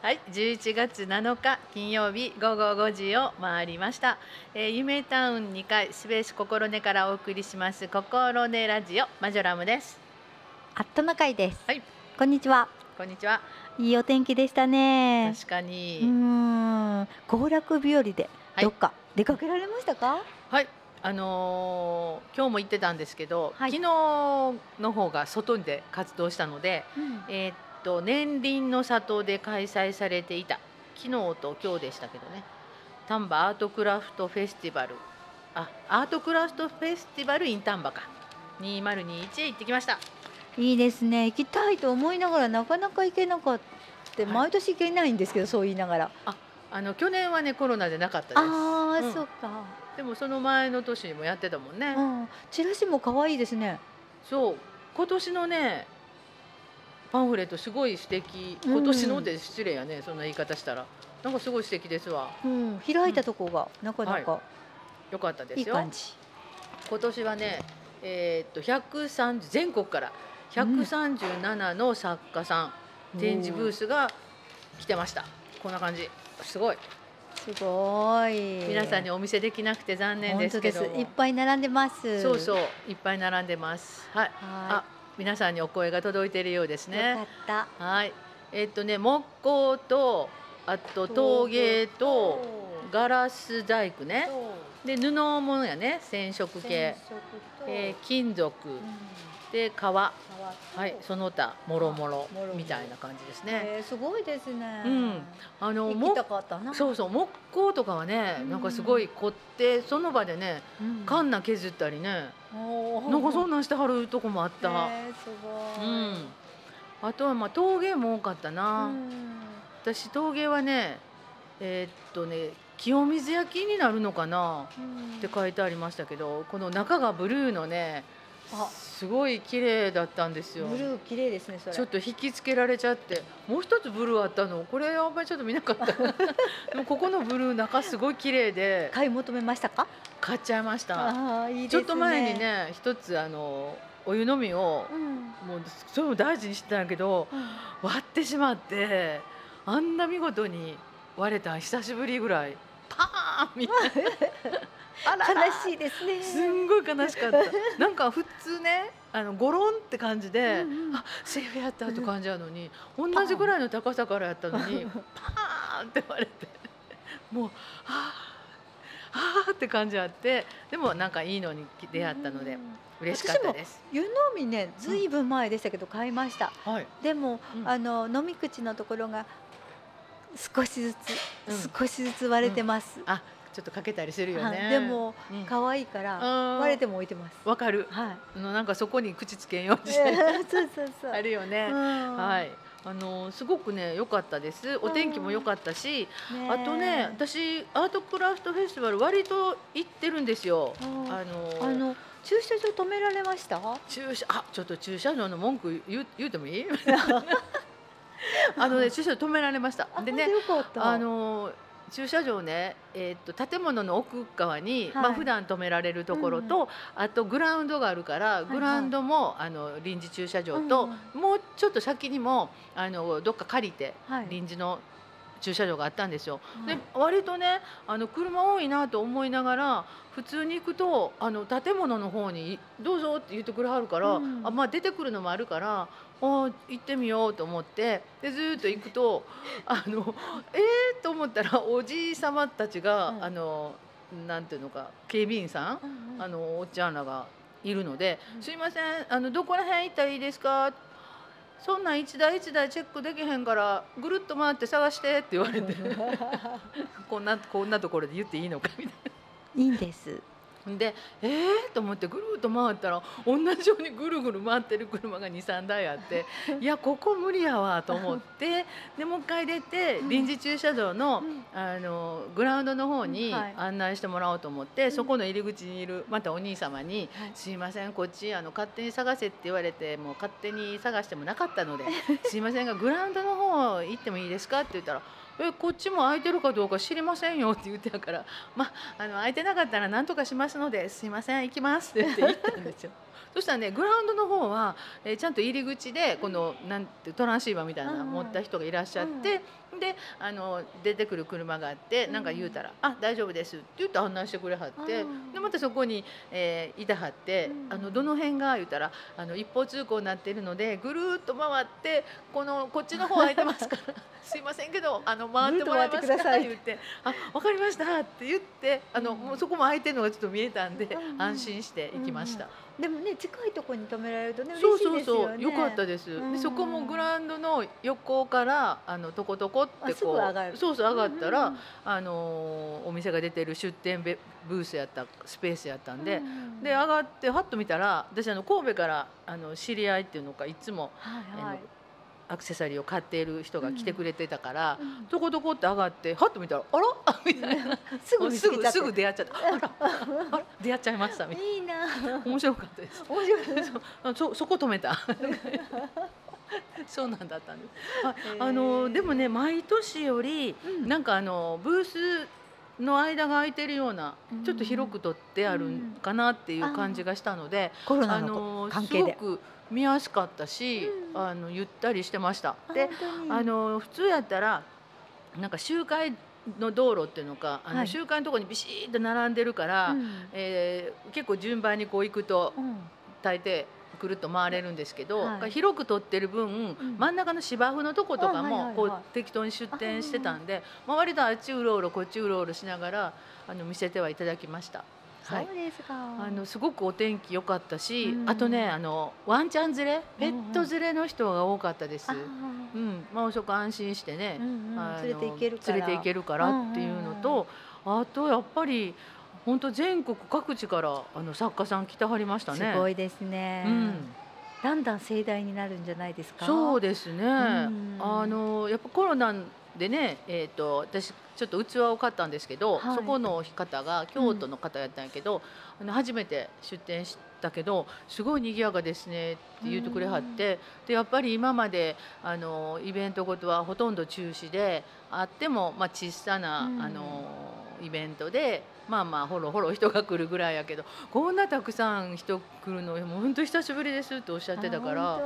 はい、11月7日金曜日午後5時を回りました、えー、夢タウン2階スペース心根からお送りします心根ラジオマジョラムです。あトナカイです。はい、こんにちは。こんにちは。いいお天気でしたね。確かに、うーん、行楽日和ではい。どっか出かけられましたか？はい。あのー今日も行ってたんですけど、はい。昨日の方が外で活動したのでえーっと年輪の里で開催されていた。昨日と今日でしたけどね。丹波アートクラフトフェスティバル。あアートクラフトフェスティバル in 丹波か。2021へ行ってきました。いいですね。行きたいと思いながらなかなか行けなかった。はい。毎年行けないんですけど、そう言いながら。あの去年はねコロナでなかったです。ああ、うん。そっか。でもその前の年もやってたもんね、うん、チラシも可愛いですね。そう。今年のねパンフレットすごい素敵。うん。今年のって失礼やね、そんな言い方したら。なんかすごい素敵ですわ。うん、開いたとこがなかなかよかったですよ。今年はねえーっと130全国から。137の作家さん、展示ブースが来てました。こんな感じ。すごい。すごい。皆さんにお見せできなくて残念ですけど本当です。いっぱい並んでます。そうそう。いっぱい並んでます。はい。あは皆さんにお声が届いているようですね。った。はい。えーっとね木工とあと陶芸とガラス細工ね。で布物やね。染色系、えー金属で革はい、その他もろもろみたいな感じですね。えー、すごいですね。うんあの行きもたかったな。そうそう木工とかはね、うんなんかすごい凝ってその場でねうん。カンナ削ったりね、なんかそんなんしてはるとこもあった。えー、すごい。うん。あとはまあ陶芸も多かったな。うん私陶芸はね、えーっとね清水焼きになるのかなうんって書いてありましたけど、この中がブルーのね、あすごい綺麗だったんですよ。ブルー綺麗ですねそれ。ちょっと引きつけられちゃってもう一つブルーあったの？これあんまりちょっと見なかった でもここのブルー中すごい綺麗で買い求めましたか？買っちゃいましたいいね。ちょっと前に。ね一つあのお湯飲みをうん。もうそれも大事にしてたんやけど割ってしまってあんな見事に割れたん久しぶりぐらいパーンみたいな 悲しいですね。すんごい悲しかった。なんか普通ねあのゴロンって感じで、うんうん。あセーフやったって感じやのに同じぐらいの高さからやったのにパーンって割れて。もうはあはあって感じあって。でもなんかいいのに出会ったのでうん。嬉しかったです。湯飲みねずいぶん前でしたけど買いました。はい、でも、うん。あの飲み口のところが少しずつ、うん。少しずつ割れてます。あちょっとかけたりするよはね。いでもうん可愛いからうん割れても置いてます。わかるはい。あのなんかそこに口つけんようにしてそうそうそう。あるよね。うんはい。あのすごくね良かったです。お天気も良かったし、ねあとね私アートクラフトフェスティバル割と行ってるんですよ。うんあのあの駐車場止められました？駐車あちょっと駐車場の文句言う言うてもいい？あのね駐車場止められました。でねよかった。あの駐車場ね、えーっと建物の奥側に、はい。まあ普段止められるところと、あとグラウンドがあるから、いグラウンドもあの臨時駐車場と、もうちょっと先にもあのどっか借りてはい。臨時の駐車場があったんですよ。はい。で割とねあの車多いなと思いながら普通に行くとあの建物の方に「どうぞ」って言ってくれはるから、うん。あまあ、出てくるのもあるからあ行ってみようと思って。でずーっと行くとあのえー、と思ったらおじい様たちが、うんあのなんていうのか警備員さん、うんうん。あのおっちゃんらがいるので「うん。すいませんあのどこら辺行ったらいいですか?」そんなん一台一台チェックできへんからぐるっと回って探してって言われて。こんなこんなところで言っていいのかみたいいいんです。な。でえー、と思ってぐるっと回ったら同じようにぐるぐる回ってる車が23台あって いやここ無理やわと思ってでもう一回出て臨時駐車場のうんあのグラウンドの方にはい案内してもらおうと思って、んそこの入り口にいるまたお兄様にはい「すいませんこっちあの勝手に探せ」って言われてもう勝手に探してもなかったので「すいませんがグラウンドの方行ってもいいですか?」って言ったら「えこっちも空いてるかどうか知りませんよ」って言ってたから「まああの空いてなかったら何とかしますのですいません行きます」って言って行ったんですよ。そしたらねグラウンドの方は、えー、ちゃんと入り口でこのなんてトランシーバーみたいな持った人がいらっしゃって、であの出てくる車があってなんか言うたら「あ大丈夫です」って言って案内してくれはってでまたそこに、えー、いたはって「あのどの辺が?」言うたらあの一方通行になってるのでぐるっと回ってこのこっちの方空いてますから すいませんけどあの回ってもらえますか？って言って「あ分かりました」って言ってあの、もうそこも空いてるのがちょっと見えたんで、安心して行きました。でもね近いところに止められるとねそうそうそうよかったです。でそこもグラウンドの横からあのとことこってこうそうそう上がったら、あのお店が出てる出店ブースやったスペースやったんで、で上がってはっと見たら私あの神戸からあの知り合いっていうのかいつも、はいはい、アクセサリーを買っている人が来てくれてたから、うんとことこって上がってはっと見たら「あら?」みたいなすぐすぐすぐ出会っちゃった「あらあら出会っちゃいました」みたいな。いな面白かったです。面白いそそこ止めた。そうなんだったんです。ああのでもね毎年より、うん、なんかあのブースの間が空いてるような、ちょっと広く取ってあるかなっていう感じがしたので、うん、あのすごく見やすかったし、うん、あのゆったりしてました。であの普通やったらなんか集会の道路っていうのかあの集会のところにビシッと並んでるから、はい、えー、結構順番にこう行くと、大抵くるっと回れるんですけど、はい、広く取ってる分、うん、真ん中の芝生のとことかもこう適当に出店してたんで、まあ、割とあっちうろうろこっちうろうろしながらあの見せてはいただきました。はい、そうですか。あのすごくお天気良かったし、うん、あとねあのワンちゃん連れ、ペット連れの人が多かったです。うん、まあそこ安心してね、うんうん、連れて行けるから。連れて行けるからっていうのと、あとやっぱり本当全国各地からあの作家さん来てはりましたね。すごいですね。うん、だんだん盛大になるんじゃないですか？そうですね。あのやっぱコロナでね、えっ、ー、と私ちょっと器を買ったんですけど、はい、そこの方が京都の方やったんやけど、うん、あの初めて出店したけどすごい賑やかですねって言ってくれはって、でやっぱり今まであのイベントごとはほとんど中止であっても、まあ、小さな、あのイベントでまあまあほろほろ人が来るぐらいやけどこんなたくさん人来るのもう本当久しぶりですっておっしゃってたから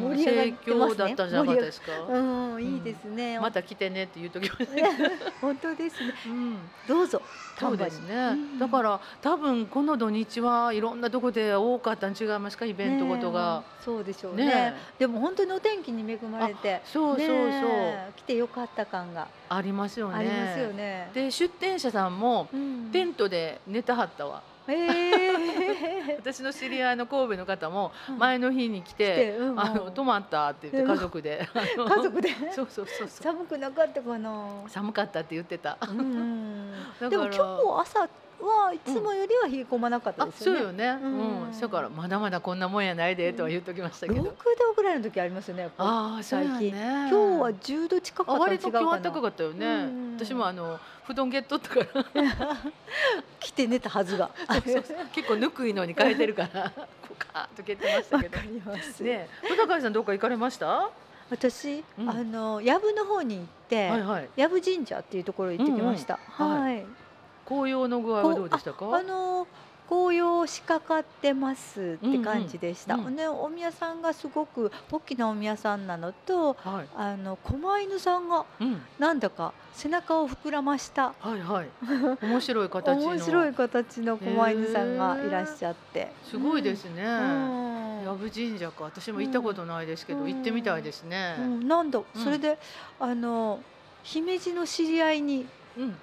盛り上がだったんじゃなかったですか？うん、いいですね、また来てねって言う時は本当 ですね。うん、どうぞ。そうですね。だから多分この土日はいろんなとこで多かったん違いますか？イベントごとが。そうでしょうね。でも本当にお天気に恵まれて、そうそうそう、来てよかった感がありますよね。ありますよね。で出店者さんもテントで寝たはったわ。えー、私の知り合いの神戸の方も前の日に来て「うん、あの泊まった」って言って家族で。家族で？そうそうそう寒くなかったかな？寒かったって言ってた、うん、でも今日朝はいつもよりは冷え込まなかったですよね。そうよね。うん。だからまだまだこんなもんやないでとは言っときましたけど。六度ぐらいの時ありますよね。ああ、最近。今日は十度近かった割と今日は高かったよね。私もあの布団ゲットとから 着て寝たはずが。結構ぬくいのに変えてるから、こうカーッと蹴ってましたけど。ね。小高さんどっか行かれました？私、あの藪の方に行って、藪神社っていうところ行ってきました。はい。紅葉の具合はどうでしたか？あの紅葉しかかってますって感じでした。うんうん、ね、お宮さんがすごく大きなお宮さんなのと、はい、あの狛犬さんがなんだか背中を膨らました、はいはい、面白い形面白い形の狛犬さんがいらっしゃって、すごいですね。藪神社か、私も行ったことないですけど、行ってみたいですね。なんだ、それであの姫路の知り合いに、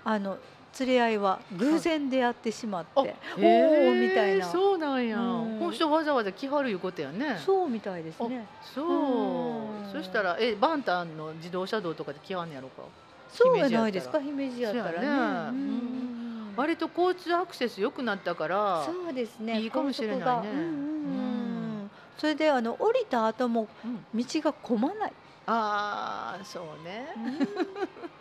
あの連れ合いは偶然出会ってしまって、おおみたいな。そうなんや、本当わざわざ来はるいうことやね。そうみたいですね。そう。そしたらえバンタンの自動車道とかで来はんやろか？そうやないですか。姫路やったら。ね。割と交通アクセス良くなったからそうですね。いいかもしれないね。それであの降りた後も道が混まないああそうね、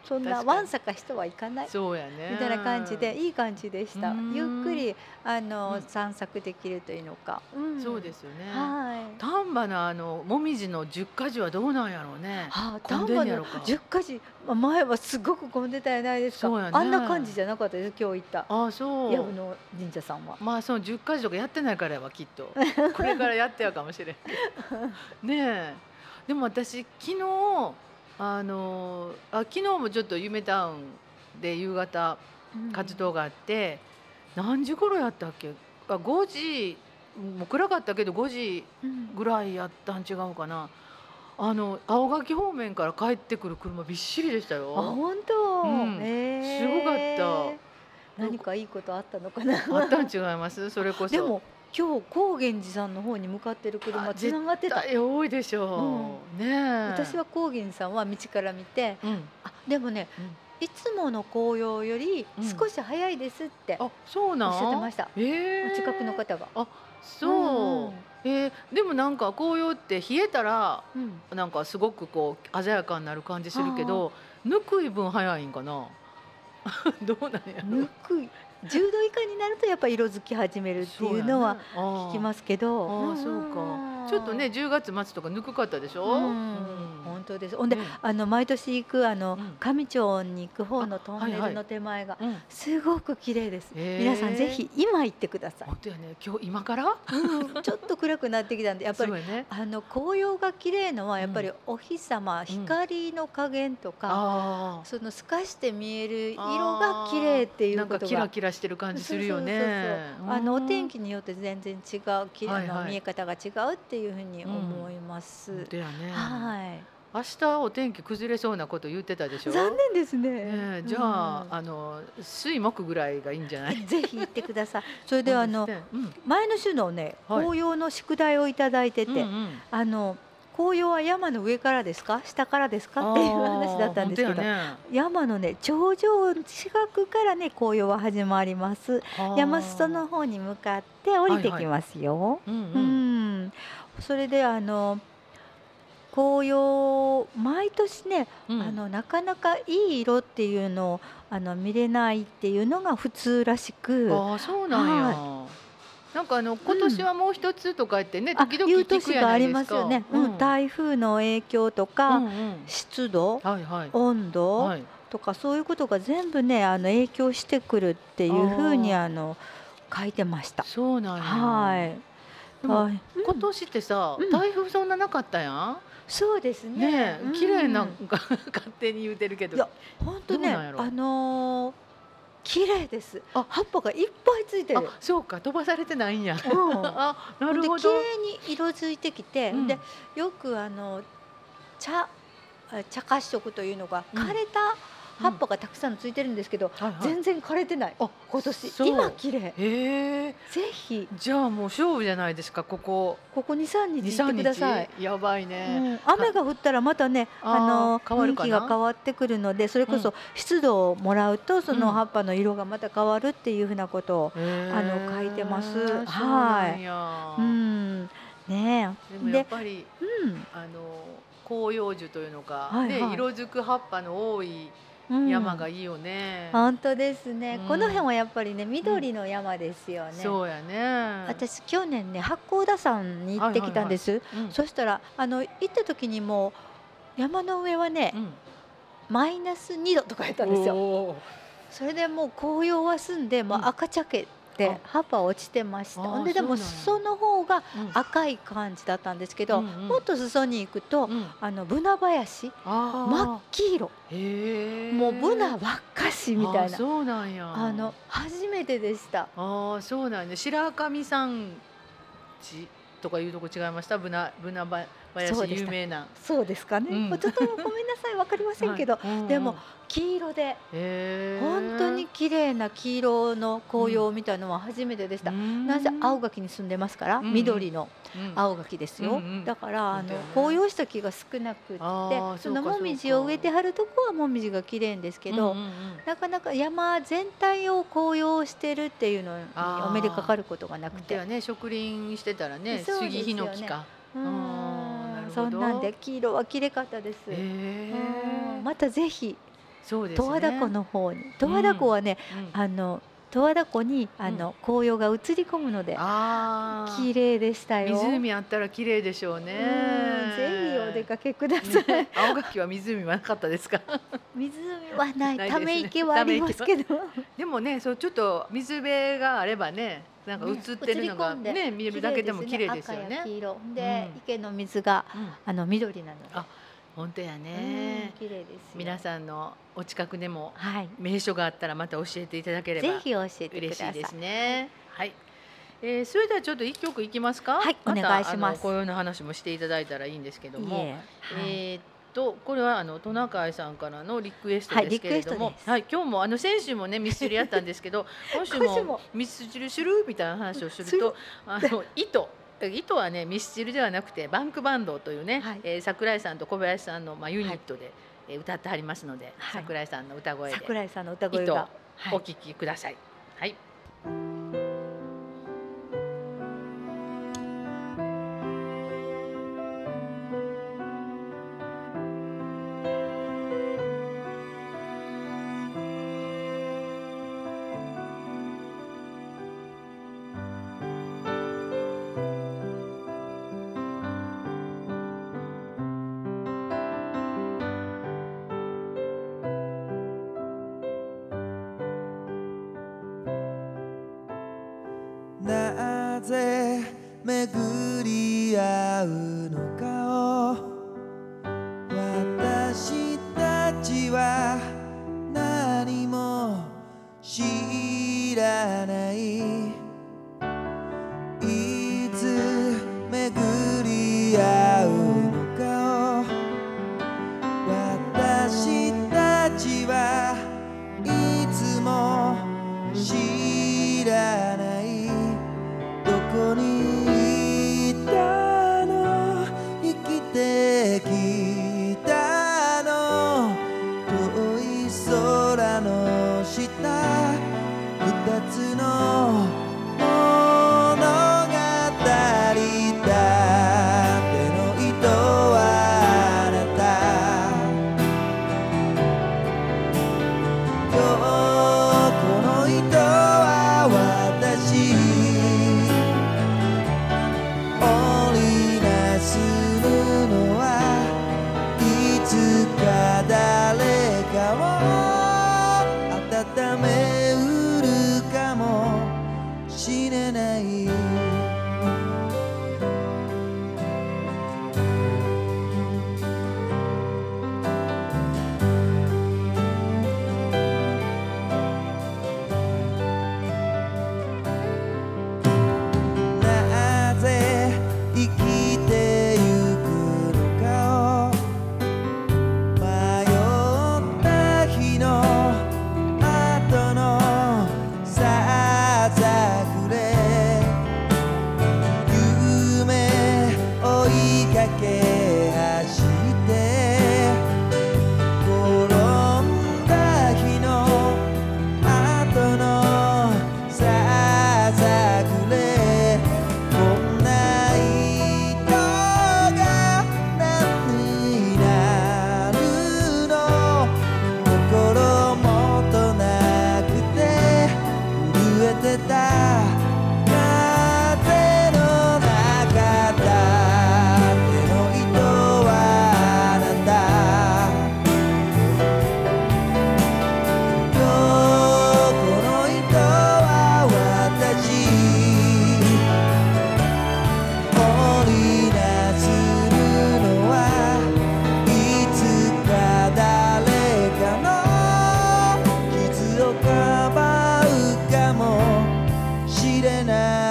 そんなわんさかしてはいかない。そうやね。みたいな感じでいい感じでした。ゆっくりあの、散策できるというのか、そうですよね。はい。丹波のあのもみじの十箇条はどうなんやろうね、はあ、丹波の十箇条前はすごく混んでたやないですか、ね、あんな感じじゃなかったです今日行った。あそう。藪の神社さんは。まあその十箇条がやってないからはきっと。これからやってやかもしれん。ねえでも私昨日あのあ昨日もちょっと夢タウンで夕方活動があって、うん、何時頃やったっけ？あ5時もう暗かったけど5時ぐらいやったん違うかな。あの青垣方面から帰ってくる車びっしりでしたよ。あ本当、うん、すごかった。何かいいことあったのかな？あったん違います。それこそ。でも今日高原寺さんの方に向かってる車つながってた。多いでしょう、うん、ね私は高原寺さんは道から見て、うん、あでもね、うん、いつもの紅葉より少し早いですって、あそうなん？おっしゃってました、え。ー、近くの方があそう、え。ー、でもなんか紅葉って冷えたら、うん、なんかすごくこう鮮やかになる感じするけどぬくい分早いんかな？どうなんやぬくい10度以下になるとやっぱ色づき始めるっていうのは聞きますけど、ああそうかちょっとね10月末とかぬくかったでしょ、うん、本当です。ほんで、あの毎年行くあの上町に行く方のトンネルの手前がすごく綺麗です、皆さんぜひ今行ってください。本当やね。今日今から、うん、ちょっと暗くなってきたんでやっぱり、ね、あの紅葉が綺麗のはやっぱりお日様、光の加減とか、その透かして見える色が綺麗っていうことがキラキラしてる感じするよね。あのお天気によって全然違う綺麗な見え方が違うっていうふうに思います、うん、はい。明日お天気崩れそうなこと言ってたでしょ？残念ですね、ねじゃあ、うん、あの水木ぐらいがいいんじゃない？ぜひ行ってください。それであの、うん、前の週のね紅葉の宿題をいただいてて、はいあの紅葉は山の上からですか？下からですか？っていう話だったんですけど、ね、山のね頂上近くからね紅葉は始まります。山裾の方に向かって降りてきますよ、はいはい、うん、うん、それであの紅葉毎年ね、うん、あのなかなかいい色っていうのをあの見れないっていうのが普通らしく。あそうなんや、はい、なんかあの今年はもう一つとか言ってね、うん、時々聞くやないですか。ありますよね、うん、台風の影響とか、うんうん、湿度、はいはい、温度、はい、とかそういうことが全部ねあの影響してくるっていうふうにあの書いてました。そうなんやはい今年ってさ、台風そんななかったやん？そうですね。ね綺麗なんか 勝手に言うてるけど。いや本当ねあのー、綺麗です。あ葉っぱがいっぱいついてる。そうか飛ばされてないんや。うん、あなるほど。綺麗に色づいてきて、うん、でよくあの茶茶褐色というのが枯れた、うん葉っぱがたくさんついてるんですけど、うんはいはい、全然枯れてない。あ、今年今綺麗。ええ。ぜひ。じゃあもう勝負じゃないですかここ。ここ二三日行ってください。やばいね、うん、雨が降ったらまたねあの雰囲気が変わってくるのでそれこそ湿度をもらうとその葉っぱの色がまた変わるっていうふうなことを、うん、あの書いてます。はい。うん。ねでもやっぱり、うん、あの広葉樹というのか、はいはい、ね色づく葉っぱの多い山がいいよね、うん、本当ですね、うん、この辺はやっぱりね緑の山ですよね、うん、そうやね。私去年ね八甲田山に行ってきたんです、そしたらあの行った時にも山の上はね、マイナス2度とかやったんですよ。それでもう紅葉は済んでもう赤茶系って葉っぱ落ちてました。ででも裾の方が赤い感じだったんですけど、うんもっと裾に行くと、うん、あのブナ林。真っ黄色。もうブナばっかしみたいな。そうなんや。あの初めてでした。ああそうなんや。白神山地とかいうとこ違いました？ブナブナ林有名な。そうですかね、うん、ちょっとごめんなさいわかりませんけど、はい、でも黄色で。本当に綺麗な黄色の紅葉を見たのは初めてでした、うん、なぜ青垣に住んでますから、うん、緑の青垣ですよ、うん、だからあの紅葉した木が少なくってそのもみじを植えてはるとこはもみじが綺麗ですけど、なかなか山全体を紅葉してるっていうのにお目でかかることがなくて。ね。植林してたらね杉ヒノキか。うんそんなんで黄色は綺麗かったです。またぜひ十和田湖の方に十和田湖はね、うん、あの十和田湖にあの、紅葉が映り込むので、綺麗でしたよ。湖あったら綺麗でしょうね。ぜひお出かけください。青垣は湖はなかったですか？湖はない、ため池はありますけど。でもね、そうちょっと水辺があればね。なんか映ってるのがね見るだけでも綺麗ですよね。黄色。で、池の水が、あの緑なので。本当やね、綺麗です皆さんのお近くでも名所があったらまた教えていただければ、ぜひ教えて嬉しいですね。はい、えー、それではちょっと一曲いきますか？はいお願いします。紅葉の話もしていただいたらいいんですけども、はい、えーとこれはあのトナカイさんからのリクエストですけれども、はい、はい、今日もあの先週もねミスチルやったんですけど 今週もミスチルする？みたいな話をするとあの糸糸はねミスチルではなくてバンクバンドというね、はい、えー、桜井さんと小林さんのまあユニットで、はい、えー、歌ってはりますので、はい、桜井さんの歌声で。桜井さんの歌声が、お聞きください。はい she denied.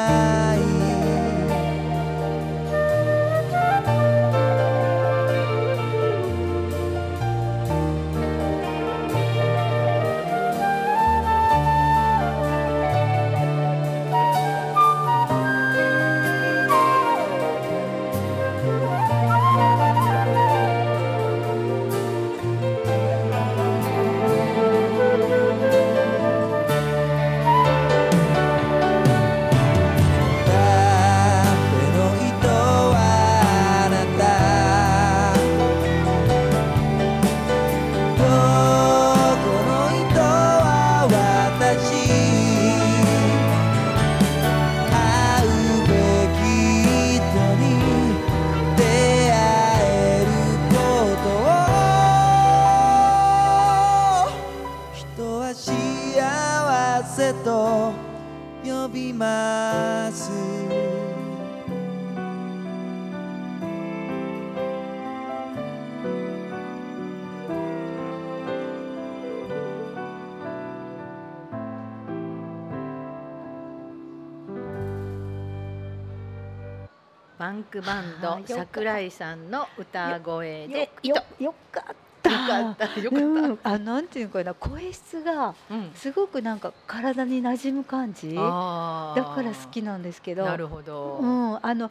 クバンド桜井さんの歌声でよよかった。よかった。よかった、うん、あなんていうかな声質がすごくなんか体に馴染む感じ、うん、だから好きなんですけど。なるほど、うん、あの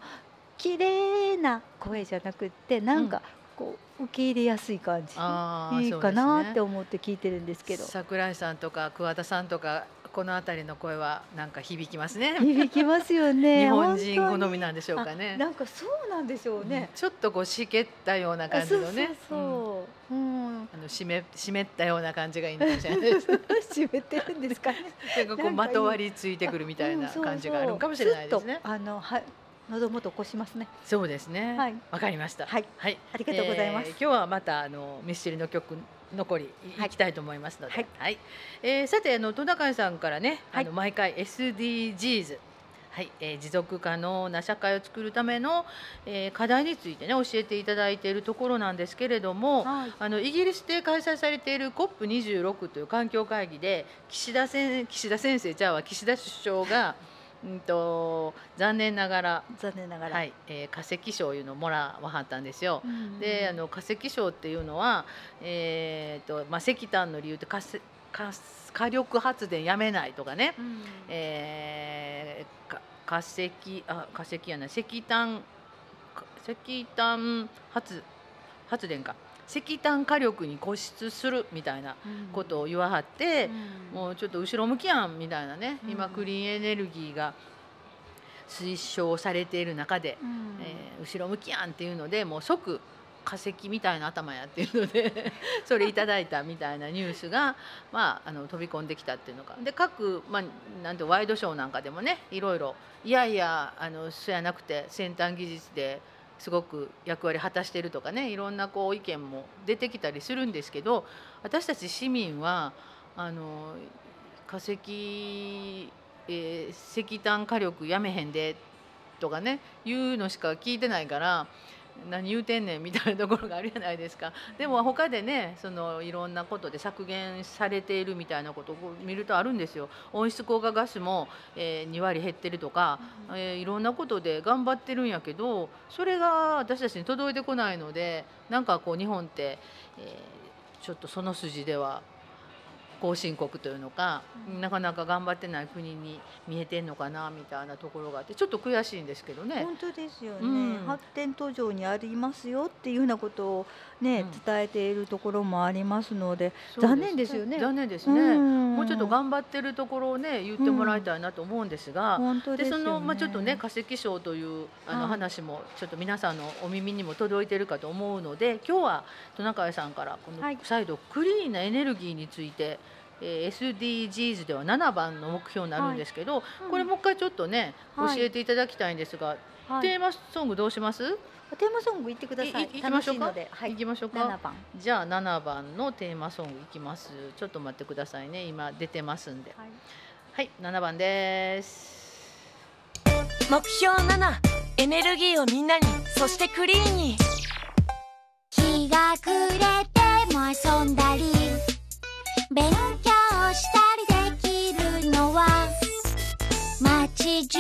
綺麗な声じゃなくってなんかこう受け入れやすい感じ、いいかなって思って聞いてるんですけど、ね、桜井さんとか桑田さんとかこの辺りの声はなんか響きますね。響きますよね。日本人好みなんでしょうかね。なんかそうなんでしょうね。ちょっとこうしけったような感じのね。そう。うん。あの湿湿ったような感じがいいんかもしれないです。湿ってるんですかね。なんかこうまとわりついてくるみたいな感じがあるかもしれないですね。あのはい。喉元起こしますね。そうですね。はい。わかりました。はい。はい。ありがとうございます。今日はまたあのミスチルの曲残りいきたいと思いますので、はい、はい、えー、さてあの戸中さんからね、はい、あの毎回 SDGs はい、えー、持続可能な社会を作るための、えー、課題についてね教えていただいているところなんですけれども、はい、あのイギリスで開催されている COP26 という環境会議で岸田先岸田先生じゃあ岸田首相がうんと残念ながら。残念ながら、はいえー、化石賞いうのをもらわはったんですよ。うん、であの化石賞っていうのは、えーとまあ、石炭の理由って火火力発電やめないとかね、うん、えー、化石あ化石やな石炭石炭発発電か石炭火力に固執するみたいなことを言わはって、うん、もうちょっと後ろ向きやんみたいなね、うん、今クリーンエネルギーが推奨されている中で、うん、えー、後ろ向きやんっていうのでもう即化石みたいな頭やっていうので それいただいたみたいなニュースが、まあ、あの飛び込んできたっていうのがで各、まあ、なんてワイドショーなんかでもねいろいろいやいやあのそうやなくて先端技術ですごく役割果たしてるとかねいろんなこう意見も出てきたりするんですけど私たち市民はあの化石、えー、石炭火力やめへんでとかねいうのしか聞いてないから何言うてんねんみたいなところがあるじゃないですか。でも他でねそのいろんなことで削減されているみたいなことを見るとあるんですよ。温室効果ガスも、えー、2割減ってるとか、えー、いろんなことで頑張ってるんやけどそれが私たちに届いてこないのでなんかこう日本って、えー、ちょっとその筋では後進国というのか、なかなか頑張ってない国に見えてんのかなみたいなところがあってちょっと悔しいんですけどね。本当ですよね、うん、発展途上にありますよっていうようなことをね、うん、伝えているところもありますので残念ですよね。残念ですね、うん、もうちょっと頑張ってるところをね言ってもらいたいなと思うんですが、で、ね、そのまあちょっとね化石賞というあの話もちょっと皆さんのお耳にも届いてるかと思うので今日はトナカイさんからこの再度クリーンなエネルギーについて、えー、SDGs では7番の目標になるんですけど、はいうん、これもう一回ちょっとね、教えていただきたいんですが、はい、テーマソングどうします？テーマソング言ってください。いきましょうか？はい、行きましょうか？じゃあ7番のテーマソングいきます。ちょっと待ってくださいね。今出てますんで。はい、はい、7番です。目標7エネルギーをみんなにそしてクリーンに日が暮れても遊んだり勉強したりできるのは街中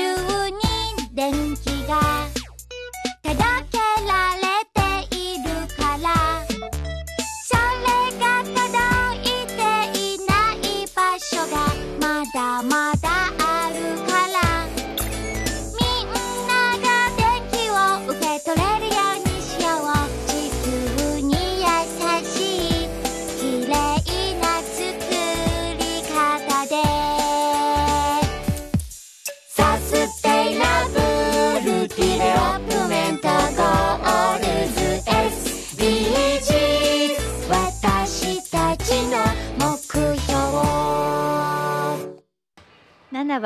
に電気が届けられ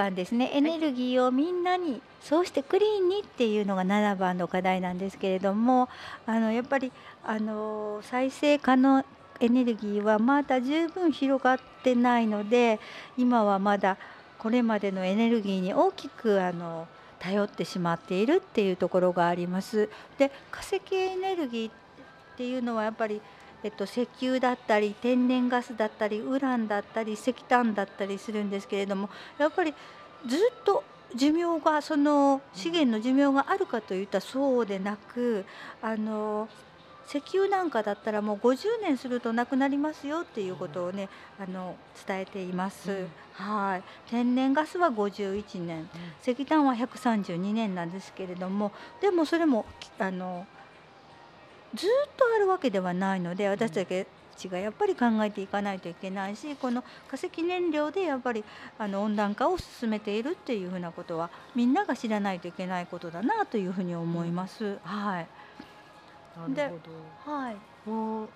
番ですねエネルギーをみんなに、そうしてクリーンにっていうのが7番の課題なんですけれどもあのやっぱりあの再生可能エネルギーはまだ十分広がってないので今はまだこれまでのエネルギーに大きくあの頼ってしまっているっていうところがあります。で化石エネルギーっていうのはやっぱりえっと、石油だったり天然ガスだったりウランだったり石炭だったりするんですけれどもやっぱりずっと寿命がその資源の寿命があるかといったらそうでなくあの石油なんかだったらもう50年するとなくなりますよっていうことをねあの伝えています、うん、はい。天然ガスは51年、石炭は132年なんですけれどもでもそれもあのずっとあるわけではないので私たちがやっぱり考えていかないといけないしこの化石燃料でやっぱりあの温暖化を進めているっていうふうなことはみんなが知らないといけないことだなというふうに思います。はい。なるほど。はい。もう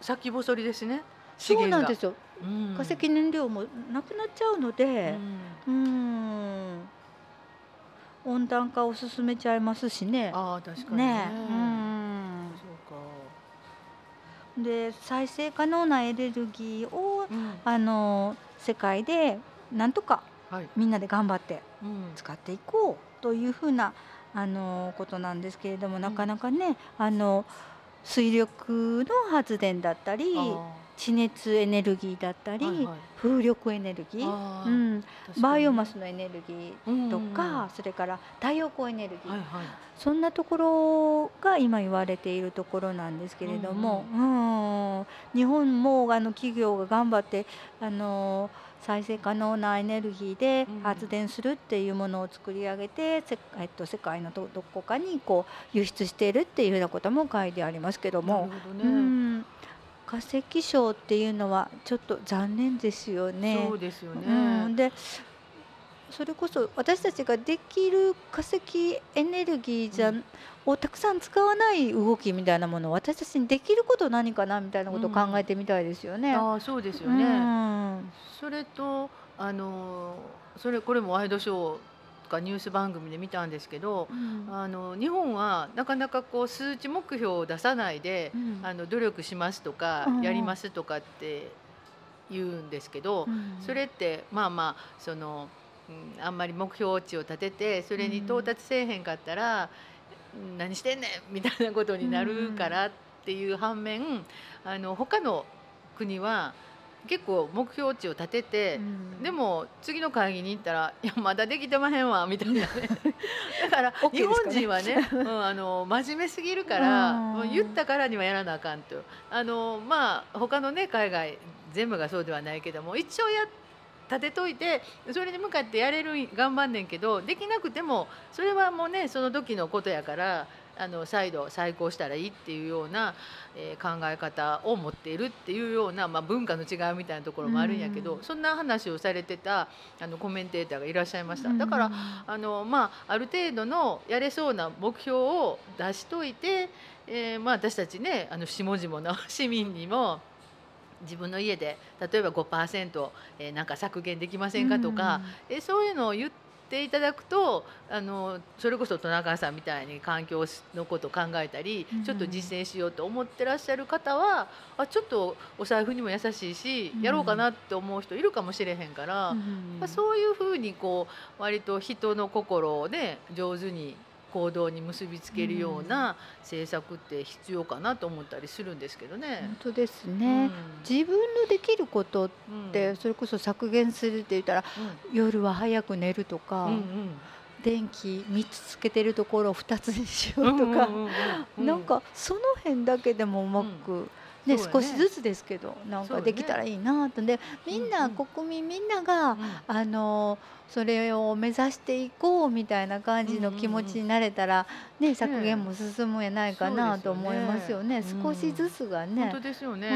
先細りですね。そうなんですよ。うん、化石燃料もなくなっちゃうので、うん、うん温暖化を進めちゃいますしね。ああ確かにね。ねうんで再生可能なエネルギーを、うん、あの世界でなんとかみんなで頑張って使っていこうというふうなあのことなんですけれどもなかなかねあの水力の発電だったり地熱エネルギーだったり、はいはい、風力エネルギー、うん、バイオマスのエネルギーとか、それから太陽光エネルギー、はいはい、そんなところが今言われているところなんですけれども、うん、うん、日本もあの企業が頑張ってあの再生可能なエネルギーで発電するっていうものを作り上げて、えっと、世界のどこかにこう輸出しているっていうようなことも書いてありますけども。どね、うん化石賞っていうのはちょっと残念ですよね。そうですよね、うん、でそれこそ私たちができる化石エネルギーじゃ、うん、をたくさん使わない動きみたいなものを私たちにできること何かなみたいなことを考えてみたいですよね。うん、あそうですよね、うん、それとあのそれこれもワイドショーとかニュース番組で見たんですけど、うん、あの日本はなかなかこう数値目標を出さないで、うん、あの努力しますとか、やりますとかって言うんですけど、それってまあまあその、うん、あんまり目標値を立ててそれに到達せえへんかったら、何してんねんみたいなことになるからっていう反面あの他の国は結構目標値を立てて、うん、でも次の会議に行ったら「いやまだできてまへんわ」みたいな。ねだから日本人はね、うん、あの真面目すぎるから、言ったからにはやらなあかんと。あのまあ他のね海外全部がそうではないけども一応や立てといてそれに向かってやれる頑張んねんけどできなくてもそれはもうねその時のことやからあの再度再興したらいいっていうような、えー、考え方を持っているっていうような、まあ、文化の違いみたいなところもあるんやけど、そんな話をされてたあのコメンテーターがいらっしゃいました。だからあの、まあ、ある程度のやれそうな目標を出しといて、えーまあ、私たちねあの下々の 市民にも自分の家で例えば5%、えー、なんか削減できませんかとか、うん、えそういうのを言ってていただくとあのそれこそ戸中さんみたいに環境のことを考えたり、ちょっと実践しようと思ってらっしゃる方はあちょっとお財布にも優しいし、やろうかなって思う人いるかもしれへん。から、まあ、そういうふうにこう割と人の心をね上手に行動に結びつけるような政策って必要かなと思ったりするんですけどね。本当ですね、うん、自分のできることってそれこそ削減するって言ったら、うん、夜は早く寝るとか。うんうん。電気3つつけてるところを2つにしようとか、なんかその辺だけでもうまくね、少しずつですけどなんかできたらいいなと。でみんな、国民みんなが、あのそれを目指していこうみたいな感じの気持ちになれたら、ね、削減も進むんやないかなと思いますよね、少しずつがね。本当ですよね、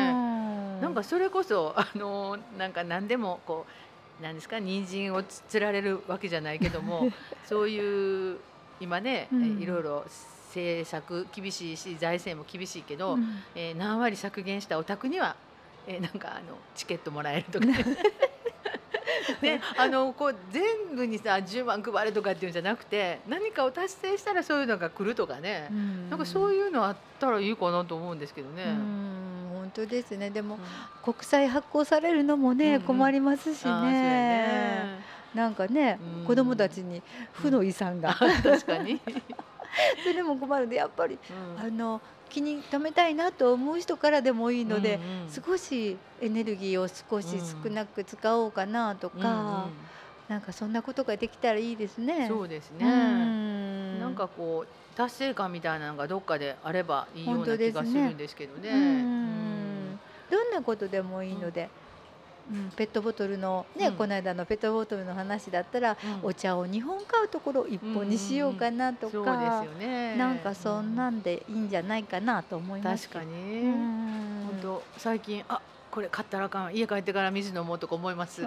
なんかそれこそあのなんか何でもこうなんですか人参をつられるわけじゃないけども そういう今ね、いろいろ政策厳しいし財政も厳しいけど、うん、えー、何割削減したお宅には、えー、なんかあのチケットもらえるとか。ね。ね、あのこう全部にさ10万配るとかっていうんじゃなくて何かを達成したらそういうのが来るとかね、うん、なんかそういうのあったらいいかなと思うんですけどね。うん本本当ですね。でも、国債発行されるのもね、困りますしね。なんかね、子供たちに負の遺産が、確かに それも困るんでやっぱり、あの気に留めたいなと思う人からでもいいので、少しエネルギーを少し少なく使おうかなとか、なんかそんなことができたらいいですね。そうですね。なんかこう達成感みたいなのがどっかであればいいような気がするんですけどね。どんなことでもいいので。うん、ペットボトルのね、うん、この間のペットボトルの話だったら、うん、お茶を2本買うところ1本にしようかなとか、うなんかそんなんでいいんじゃないかなと思います。確かに。本当最近あこれ買ったらあかん。家帰ってから水飲もうとか思います。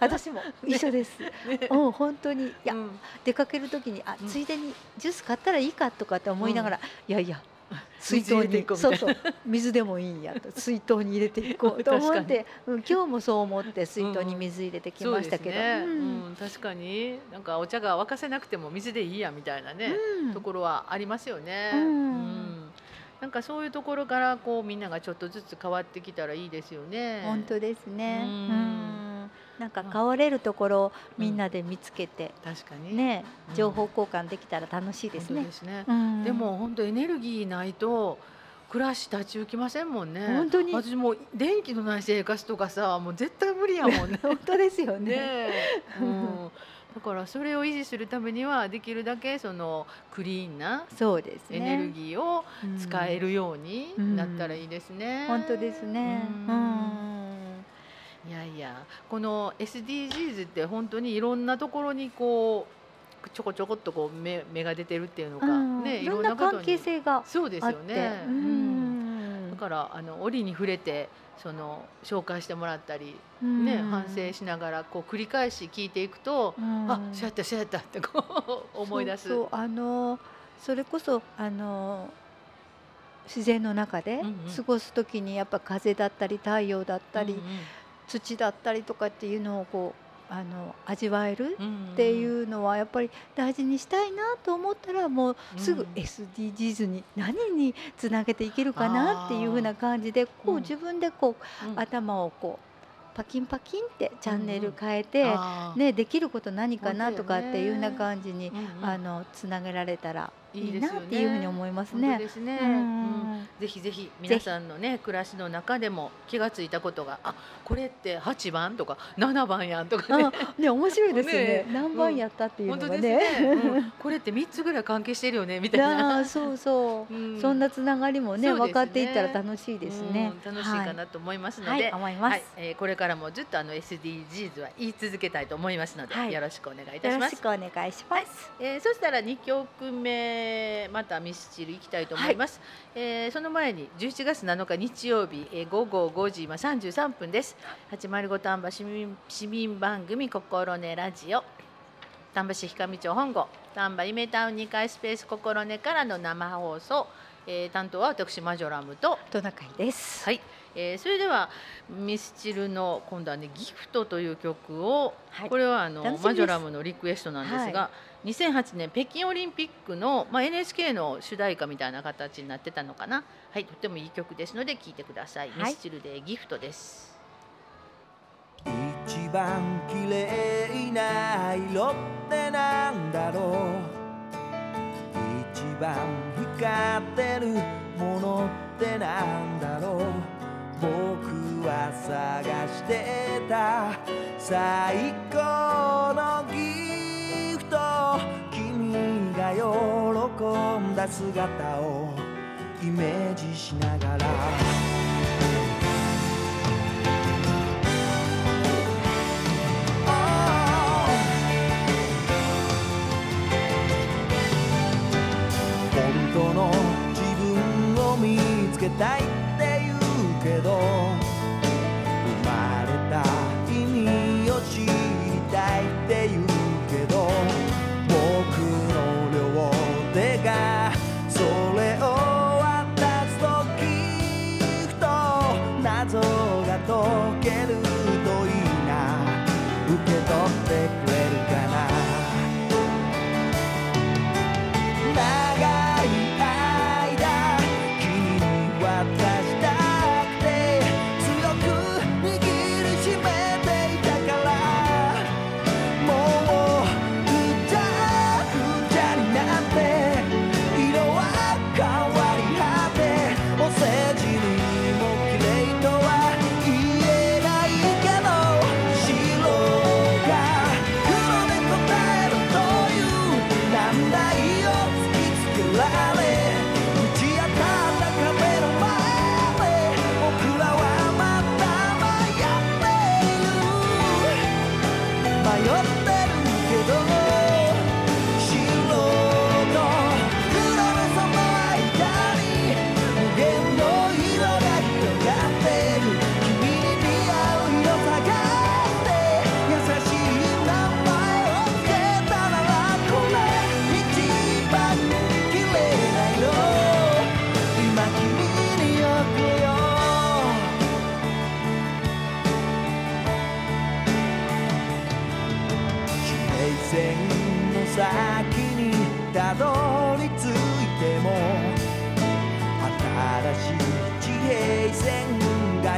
私も。一緒です、ね、うん本当に。いや、うん、出かける時にあついでにジュース買ったらいいかとかって思いながら、いやいや水筒にそうそう水でもいいんやと。水筒に入れていこうと思って、うん、今日もそう思って水筒に水入れてきましたけど、ね。うん、確かに。なんかお茶が沸かせなくても水でいいやみたいなね、ところはありますよね。うん。なんかそういうところからこうみんながちょっとずつ変わってきたらいいですよね。本当ですね。うんなんか変われるところをみんなで見つけて、うん、確かにね情報交換できたら楽しいですね。ですね。でも本当エネルギーないと暮らし立ち行きませんもんね。本当に私も電気のない生活とかさもう絶対無理やもんね。本当ですよね。ね うんだからそれを維持するためにはできるだけそのクリーンなエネルギーを使えるようになったらいいですね。本当ですね。いやいやこの SDGs って本当にいろんなところにこうちょこちょこっとこう目目が出てるっていうのが、ねいろんな関係性がそうですよね。うん、だからあの折に触れてその紹介してもらったり、ね、反省しながらこう繰り返し聞いていくと、うん、あそうやったそうやったってこう 思い出す。そうあのそれこそあの自然の中で過ごす時にやっぱ風だったり太陽だったり、土だったりとかっていうのをこうあの味わえるっていうのはやっぱり大事にしたいなと思ったらもうすぐ SDGs に何につなげていけるかなっていうふうな感じでこう自分でこう頭をこうパキンパキンってチャンネル変えて、ね、できること何かなとかっていうような感じに、あのつなげられたらいいなっていうふうに思いますね。ですね。うん、ぜひぜひ皆さんのね暮らしの中でも気がついたことがあこれって八番とか七番やんとかね。ね面白いですよね。何番やったっていうのがね。これって三つぐらい関係してるよねみたいな。そうそう。そんなつながりもね分かっていったら楽しいですね。楽しいかなと思いますので、思います。えこれからもずっとあの SDGs は言い続けたいと思いますので、よろしくお願いいたします。よろしくお願いします。えそしたら二曲目。えー、またミスチル行きたいと思います、はい、えー、その前に11月7日日曜日、えー、午後5時今33分です。805丹波市民市民番組心根ラジオ。丹波市氷上町本郷丹波イメタウン2階スペース心根からの生放送、えー、担当は私マジョラムと。トナカイです。はい。えー、それではミスチルの今度はね「ギフト」という曲を、はい、これはあのマジョラムのリクエストなんですが、はい、2008年北京オリンピックの、まあ、NHK の主題歌みたいな形になってたのかな。はいとてもいい曲ですので聴いてください、はい、ミスチルで「ギフト」です。一番綺麗な色ってなんだろう。一番光ってるものってなんだろう。僕は探してた最高のギフト喜んだ姿をイメージしながら。本当の自分を見つけたいって言うけど。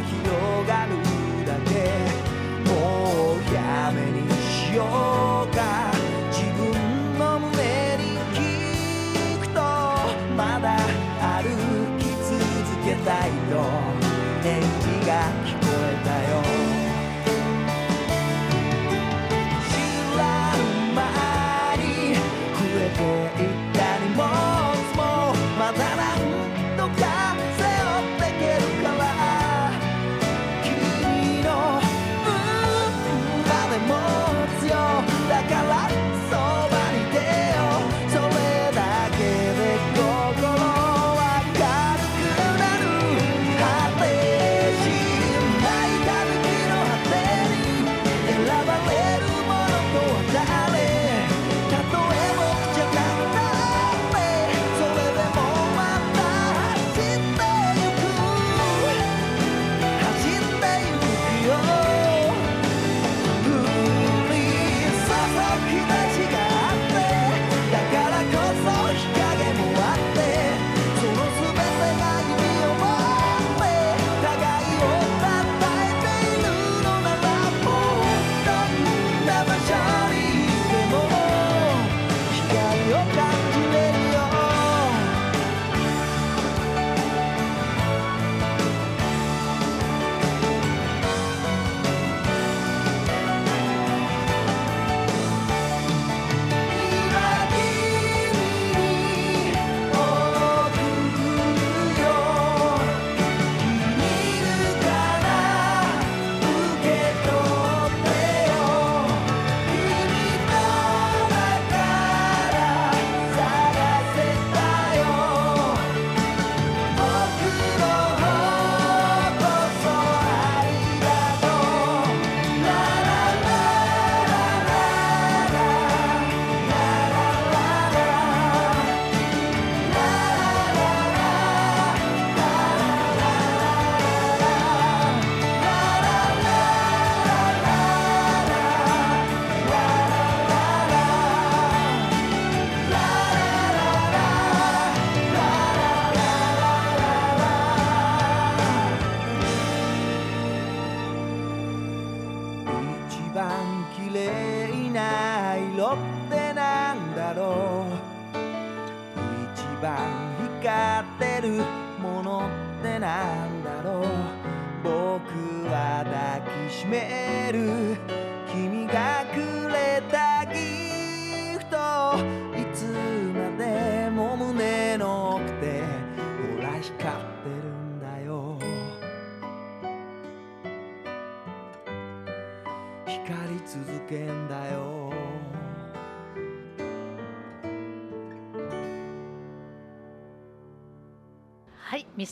広がるだけもうやめにしよう。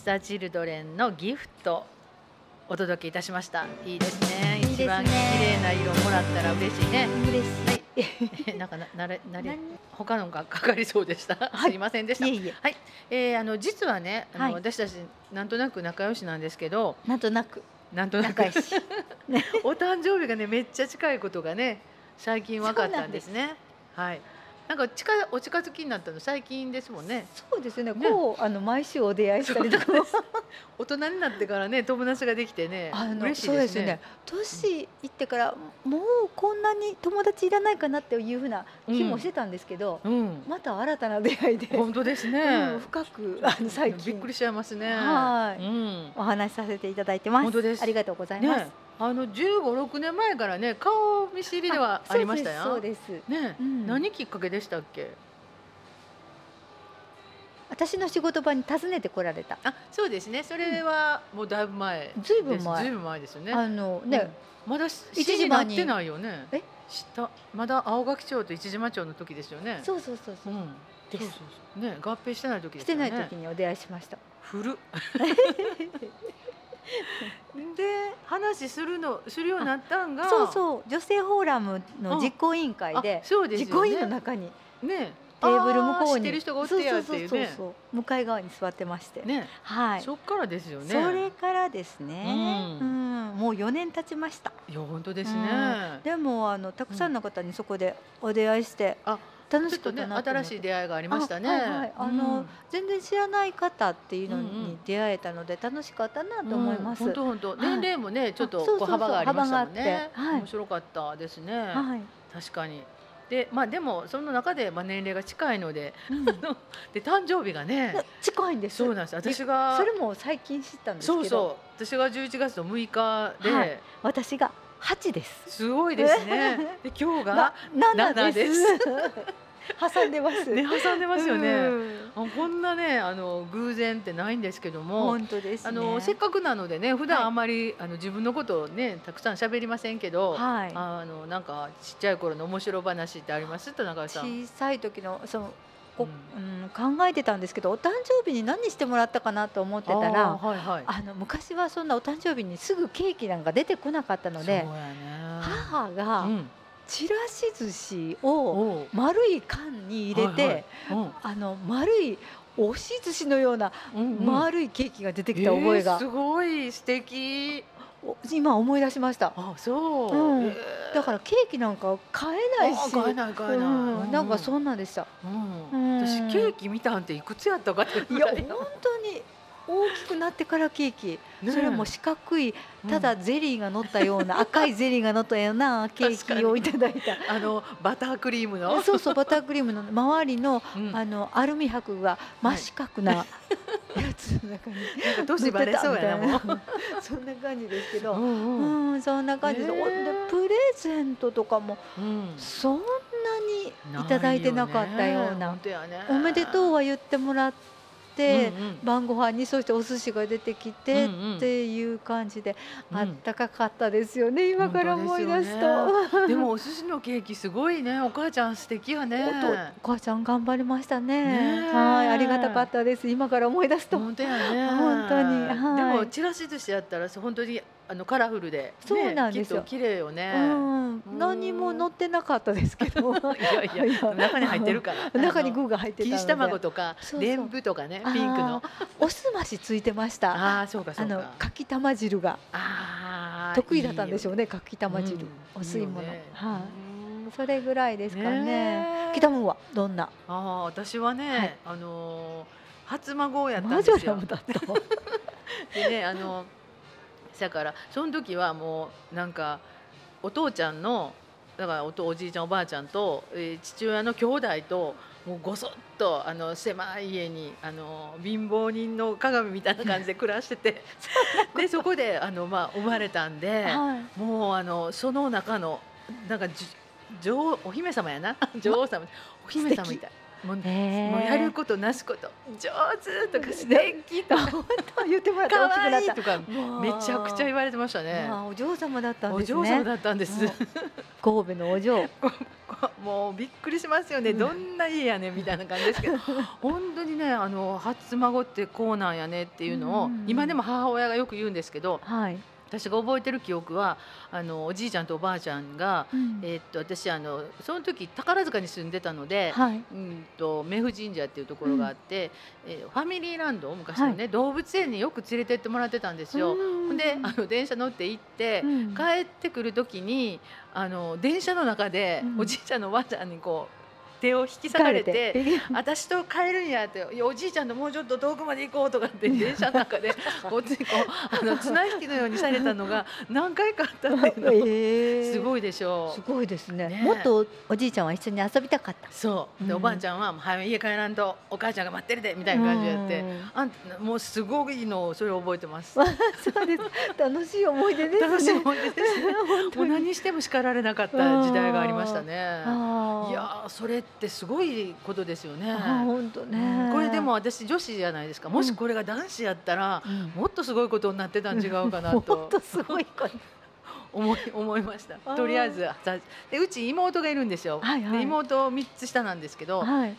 ターチルドレンのギフトお届けいたしました。いいですね。ね一番綺麗な色もらったら嬉しいね。嬉しい。なんかななれなれ何？他のがかかりそうでした。はいすいませんでした。いえいえはい、えー、あの実はね、あの、はい私たちなんとなく仲良しなんですけど、なんとなくなんとなく仲良し。ね お誕生日がねめっちゃ近いことがね最近分かったんですね。はい。なんか近お近づきになったの最近ですもんね。そうですね。ねこうあの毎週お出会いしたりとかも。大人になってからね友達ができてねあの嬉しいそうですすね。。年いってからもうこんなに友達いらないかなっていうふうな気もしてたんですけど、うん。また新たな出会いで、本当ですね。うん深くあの最近びっくりしちゃいますね。はいうん。お話しさせていただいてます。本当ですありがとうございます。ね、あの十五六年前からね顔見知りではありましたよ。そうです。ね、うん何きっかけでしたっけ？私の仕事場に訪ねてこられた。あ、そうですね。それはもうだいぶ前。ずいぶん前ずいぶん前ですよね。あのね、うんまだ一一時なってないよね。え？下まだ青垣町と一島町の時ですよね。そうそうそうそうう。ん。ですそうそうそうね合併してない時でしてすよね。ない時にお出会いしました。古っ で話するのするようになったんがそうそう。女性フォーラムの実行委員会であそうですよね。実行委員の中にね。テーブル向こうにそうそうそうそう。向かい側に座ってまして、ね、はい。そっからですよね。それからですね、ううん。もう4年経ちました。いや本当ですね、うん。でもあのたくさんの方にそこでお出会いして、あ楽しかったね新しい出会いがありましたね。はいはい、あの、うん、全然知らない方っていうのに出会えたので楽しかったなと思います。本当本当。年齢もねちょっと幅がありましたもんね。はい、面白かったですね。はい、確かに。でまあでもその中でまあ年齢が近いので、うん、で誕生日がね。近いんです。そうなんです。私がそれも最近知ったんですけど。そうそう。私が11月の6日で、はい、私が8ですすごいですねで今日が7です 挟んでます。ね、挟んでますよね。うん、こんなね、あの偶然ってないんですけども。本当です、ね、あのせっかくなのでね、普段あんまり、はい、あの自分のことをね、たくさん喋りませんけど。はい、あのなんかちっちゃい頃の面白話ってあります？田中さん。小さい時の、その。こうん、考えてたんですけどお誕生日に何してもらったかなと思ってたらあ、はいはい、あの昔はそんなお誕生日にすぐケーキなんか出てこなかったので、母が、うん。ちらし寿司を丸い缶に入れて、はいはい。あの丸い押し寿司のような丸いケーキが出てきた覚えが、うんうんえー、すごい。素敵今思い出しました。あ、そう、うん。え。ー、だからケーキなんか買えないし、買えない買えない、うん、なんかそんなんでした。うん、私ケーキ見たんっていくつやったかっていや本当に大きくなってからケーキ、ね、それも四角いただゼリーが乗ったような、うん、赤いゼリーが乗ったようなケーキをいただいた。あのバタークリームの。そうそうバタークリームの。周りの、うん、あのアルミ箔が真四角な、はい、やつの中に年バレそうやなもう。そんな感じですけど、うん、うん、そんな感じで、プレゼントとかも、そんなにいただいてなかったような、ね、おめでとうは言ってもらって。、うんうん、晩ご飯にそしてお寿司が出てきて、っていう感じで、あったかかったですよね、今から思い出すと。でね、でもお寿司のケーキすごいね。お母ちゃん素敵やね。お母ちゃん頑張りましたね。はいありがたかったです。今から思い出すと。本当やね。本当に、はい、でもちらし寿司やったら本当にあのカラフルで、ね、そうなんですよ。綺麗よね。うん、何も乗ってなかったですけど。いやいや、中に入ってるから。中に具が入ってた錦糸卵とか、でんぶとかね、ピンクの。おすましついてました。ああ、そうかそうか。あのかきたま汁が。ああ。得意だったんでしょうね、かきたま汁、お吸い物。はい。それぐらいですかね。北門はどんな？ああ、私はね、あの初孫やったんですよ。でね、あの。だからその時はもうなんかお父ちゃんのだからおおじいちゃんおばあちゃんと、えー、父親の兄弟ともうごそっとあの狭い家にあの貧乏人の鏡みたいな感じで暮らしててでそこであの、まあ、生まれたんで、はい、もうあのその中のなんか女王お姫様やな？女王様、ま、お姫様みたい。もう,、もうやることなすこと上手とか素敵とか本当言ってもらって大きくなったとかめちゃくちゃ言われてましたね。お嬢様だったんですね。お嬢様だったんです。神戸のお嬢。もうびっくりしますよね、どんな家やねみたいな感じですけど 本当にねあの初孫ってこうなんやねっていうのを、今でも母親がよく言うんですけど、はい、私が覚えてる記憶はあのおじいちゃんとおばあちゃんが、うん、えー、っと私あのその時宝塚に住んでたので、はい、うんと目布神社っていうところがあって、うん、えー、ファミリーランド昔のね、はい、動物園によく連れてってもらってたんですよ。であの電車乗って行って、うん、帰ってくる時にあの電車の中で、おじいちゃんのおばあちゃんにこう手を引き裂かれて「私と帰るんや」って「おじいちゃんともうちょっと遠くまで行こう」とかって電車の中でこっちにこうあの綱引きのようにされたのが 何回かあったっていうの、えー、すごいでしょう。すごいですね、ね、もっとおじいちゃんは一緒に遊びたかった。そう。で、おばあちゃんは「早い家帰らんとお母ちゃんが待ってるで」みたいな感じでやってあんもうすごいのそれを覚えてます。そうです。楽しい思い出ですね。楽しい思い出ですね。もう何しても叱られなかった時代がありましたね。いやそれってすごいことですよね。本当ね、これでも私女子じゃないですか。もしこれが男子やったら、うん、もっとすごいことになってたん違うかなと。もっとすごいこと。思い思いました。とりあえずでうち妹がいるんですよ、はいはい、妹3つ下なんですけど、はい、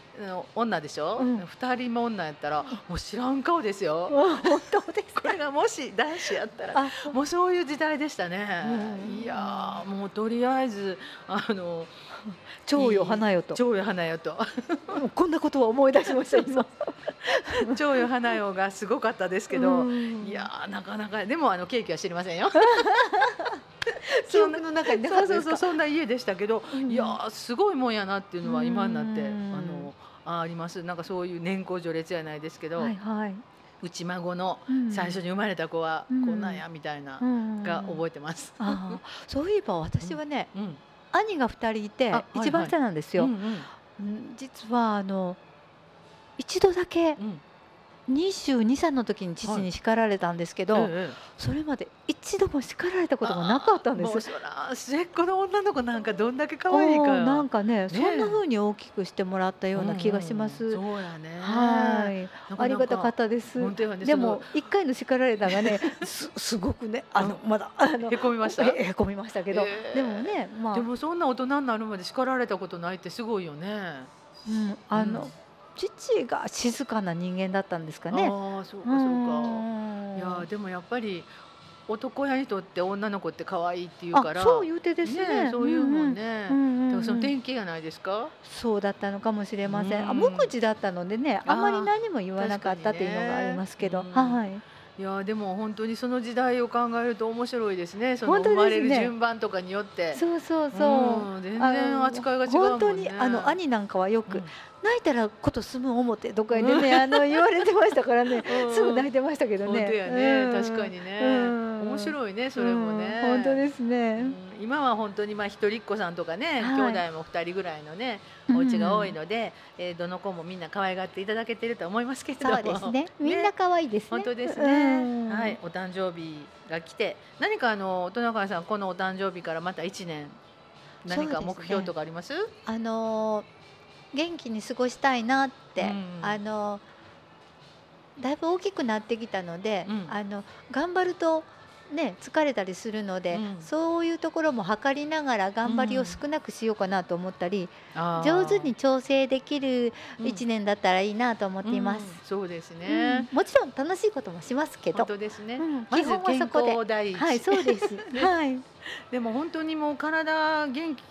女でしょ、うん、2人も女やったらもう知らん顔ですよ。本当ですこれがもし男子やったらもうそういう時代でしたね、いやもうとりあえずあの 蝶よ花よと。蝶よ花よと。こんなことは思い出しました今。蝶よ花よがすごかったですけどいやなかなかでもあのケーキは知りませんよ。記憶の中になかったそうそうそんな家でしたけど、うん、いやすごいもんやなっていうのは今になって、あのあります。なんかそういう年功序列じゃないですけど、はいはい、うち孫の最初に生まれた子はこんなんやみたいなが覚えてます。そういえば私はね、兄が2人いて一番下なんですよ。実はあの一度だけ22歳の時に父に叱られたんですけど、はい。ええ、それまで一度も叱られたことがなかったんです。末っ子の女の子なんかどんだけ可愛いかなんかね、ね、そんな風に大きくしてもらったような気がします、うんうん、そうやね。はい。ありがたかったです。でも一回の叱られたがね すすごくねあのまだあのへこみました？へこみましたけど、えー、でもねまあ。でもそんな大人になるまで叱られたことないってすごいよね。うんあの、うん父が静かな人間だったんですかね。ああ、そうかそうか。いやでもやっぱり男親にとって女の子って可愛いっていうからそういう手ですね、ね、そういうもんね、うんうん、だからその典型やないですか？そうだったのかもしれません、うん、あ無口だったのでねあんまり何も言わなかったっていうのがありますけど、ね、はい。い。やでも本当にその時代を考えると面白いですね。その生まれる順番とかによって。そうそうそう。全然扱いが違う、ね、本当にあの兄なんかはよく、泣いたらこと済む思ってどっかでね、あの言われてましたからね、すぐ泣いてましたけどね。本当やね、確かにね、面白いねそれもね。本当ですね。今は本当にまあ一人っ子さんとかね、兄弟も二人ぐらいのねお家が多いので、えどの子もみんな可愛がっていただけてると思いますけど。そうですね。みんな可愛いです本当ですね。はい、お誕生日が来て、何かあの戸中さんこのお誕生日からまた一年何か目標とかあります？あの元気に過ごしたいなって、うん、あのだいぶ大きくなってきたので、うん、あの頑張るとね、疲れたりするので、うん、そういうところも測りながら頑張りを少なくしようかなと思ったり、うん、上手に調整できる1年だったらいいなと思っています。うん、そうですね、もちろん楽しいこともしますけど。本当ですね、基本はそこで。はいそうです、はい、でも本当にもう体元気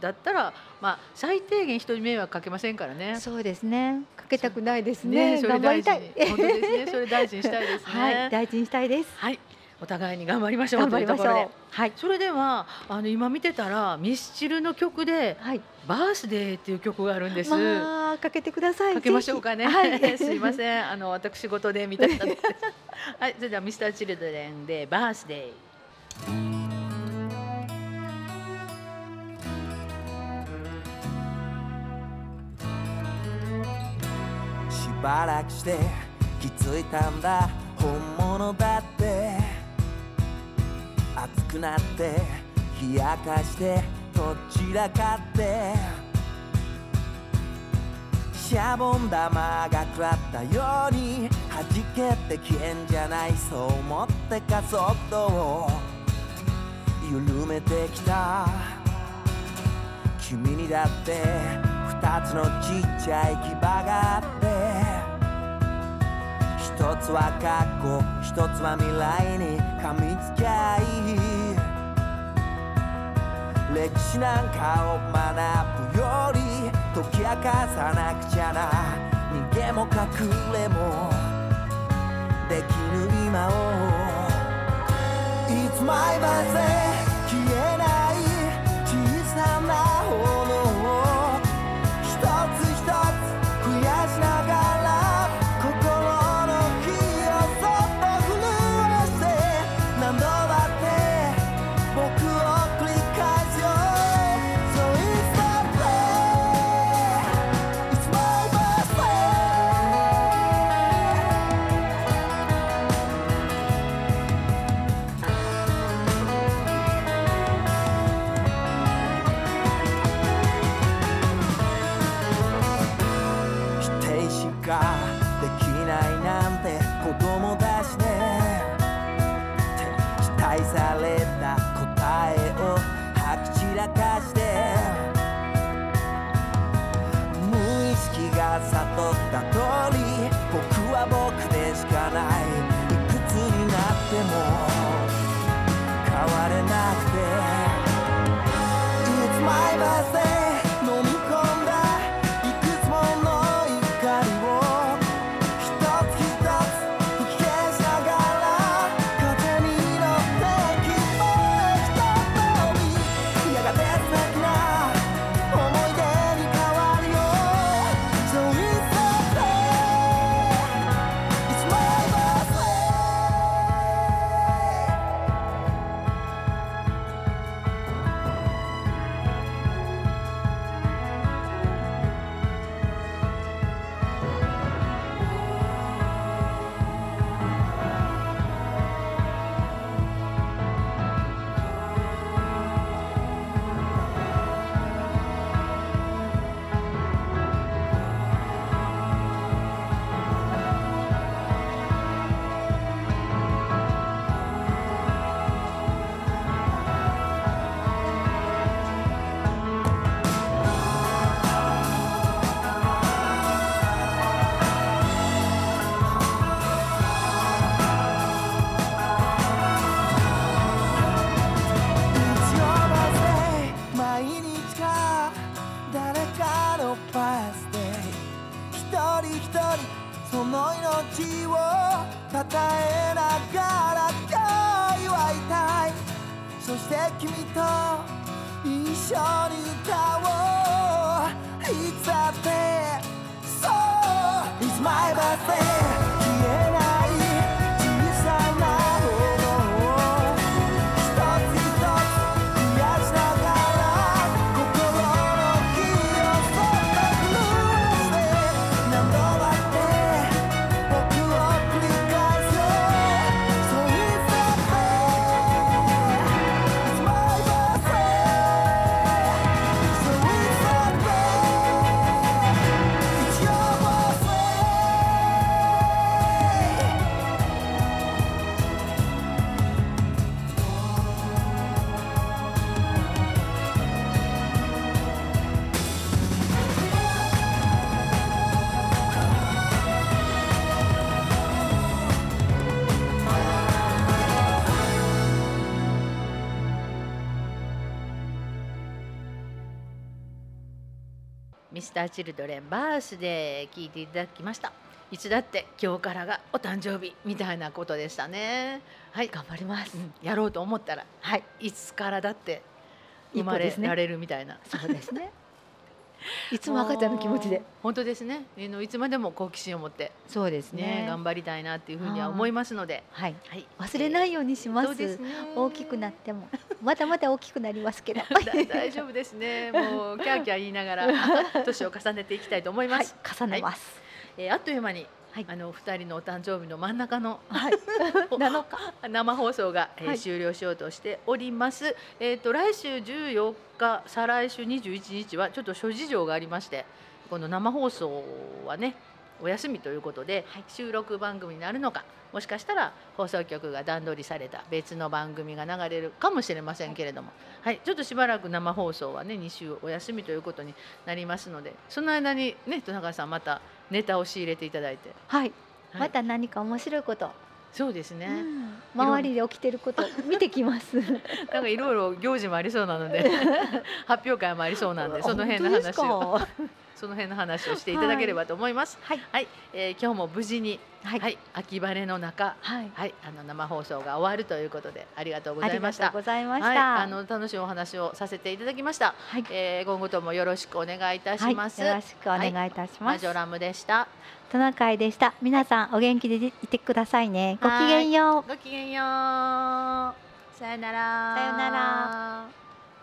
だったら、まあ、最低限人に迷惑かけませんからね。そうですね。かけたくないですね。ね頑張りたい。本当ですね。それ大事にしたいですね。はい、大事にしたいです。はい。お互いに頑張りましょうというところで、はい、それではあの今見てたらミスチルの曲で、はい、バースデーっていう曲があるんです。まあ、かけてください。かけましょうかね。はい、すいません、あの私事でみたいな はい、それではミスターチルドレンでバースデー。ばらくして気づいたんだ。本物だって。熱くなって。冷やかして。どちらかって。シャボン玉が食らったように。弾けて消えんじゃないそう思って加速度を。緩めてきた。君にだって二つのちっちゃい牙があって。つは過去一つは未来に噛みつきゃい。い歴史なんかを学ぶより解き明かさなくちゃな。逃げも隠れもできぬ今を。It's my birthday. ミスターチルドレンバースデー聞いていただきましたいつだって今日からがお誕生日みたいなことでしたねはい頑張ります。うんやろうと思ったらはい、いつからだって生まれられるみたいな、そうですね。いつも赤ちゃんの気持ちで。本当ですねあのいつまでも好奇心を持ってそうですねね。頑張りたいなっていうふうには思いますので、はい。はい、忘れないようにします。そうですね大きくなっても、まだまだ大きくなりますけど。だ大丈夫ですねもうキャーキャー言いながら年を重ねていきたいと思いまはいす、、重ねます。えーあっという間に、はいあの二人のお誕生日の真ん中のはい。7日。生放送が、えーはい終了しようとしております。えっ、と来週14日、再来週21日はちょっと諸事情がありまして、この生放送はねお休みということで、はい収録番組になるのか、もしかしたら放送局が段取りされた別の番組が流れるかもしれませんけれども、はい、ちょっとしばらく生放送はね2週お休みということになりますので、その間にね戸中さんまたネタを仕入れていただいて、はい。はい。また何か面白いこと、そうですね。うん。周りで起きてること見てきます。なんかいろいろ行事もありそうなので 発表会もありそうなんでその辺の話を。かその辺の話をしていただければと思います。はい。はい、えー今日も無事に、ははいい、秋晴れの中、はい。はい、あの生放送が終わるということでありがとうごありざいました。がとうございましはい、た。あの楽しいお話をさせていただきました。はい。えー今後ともよろしくお願いいたします。はい、よろしくお願いいたします。マジョラムでした。トナカイでした。皆さんお元気でいてくださいね。ごきげんよう。ごきげんよう。さよなら。さよなら。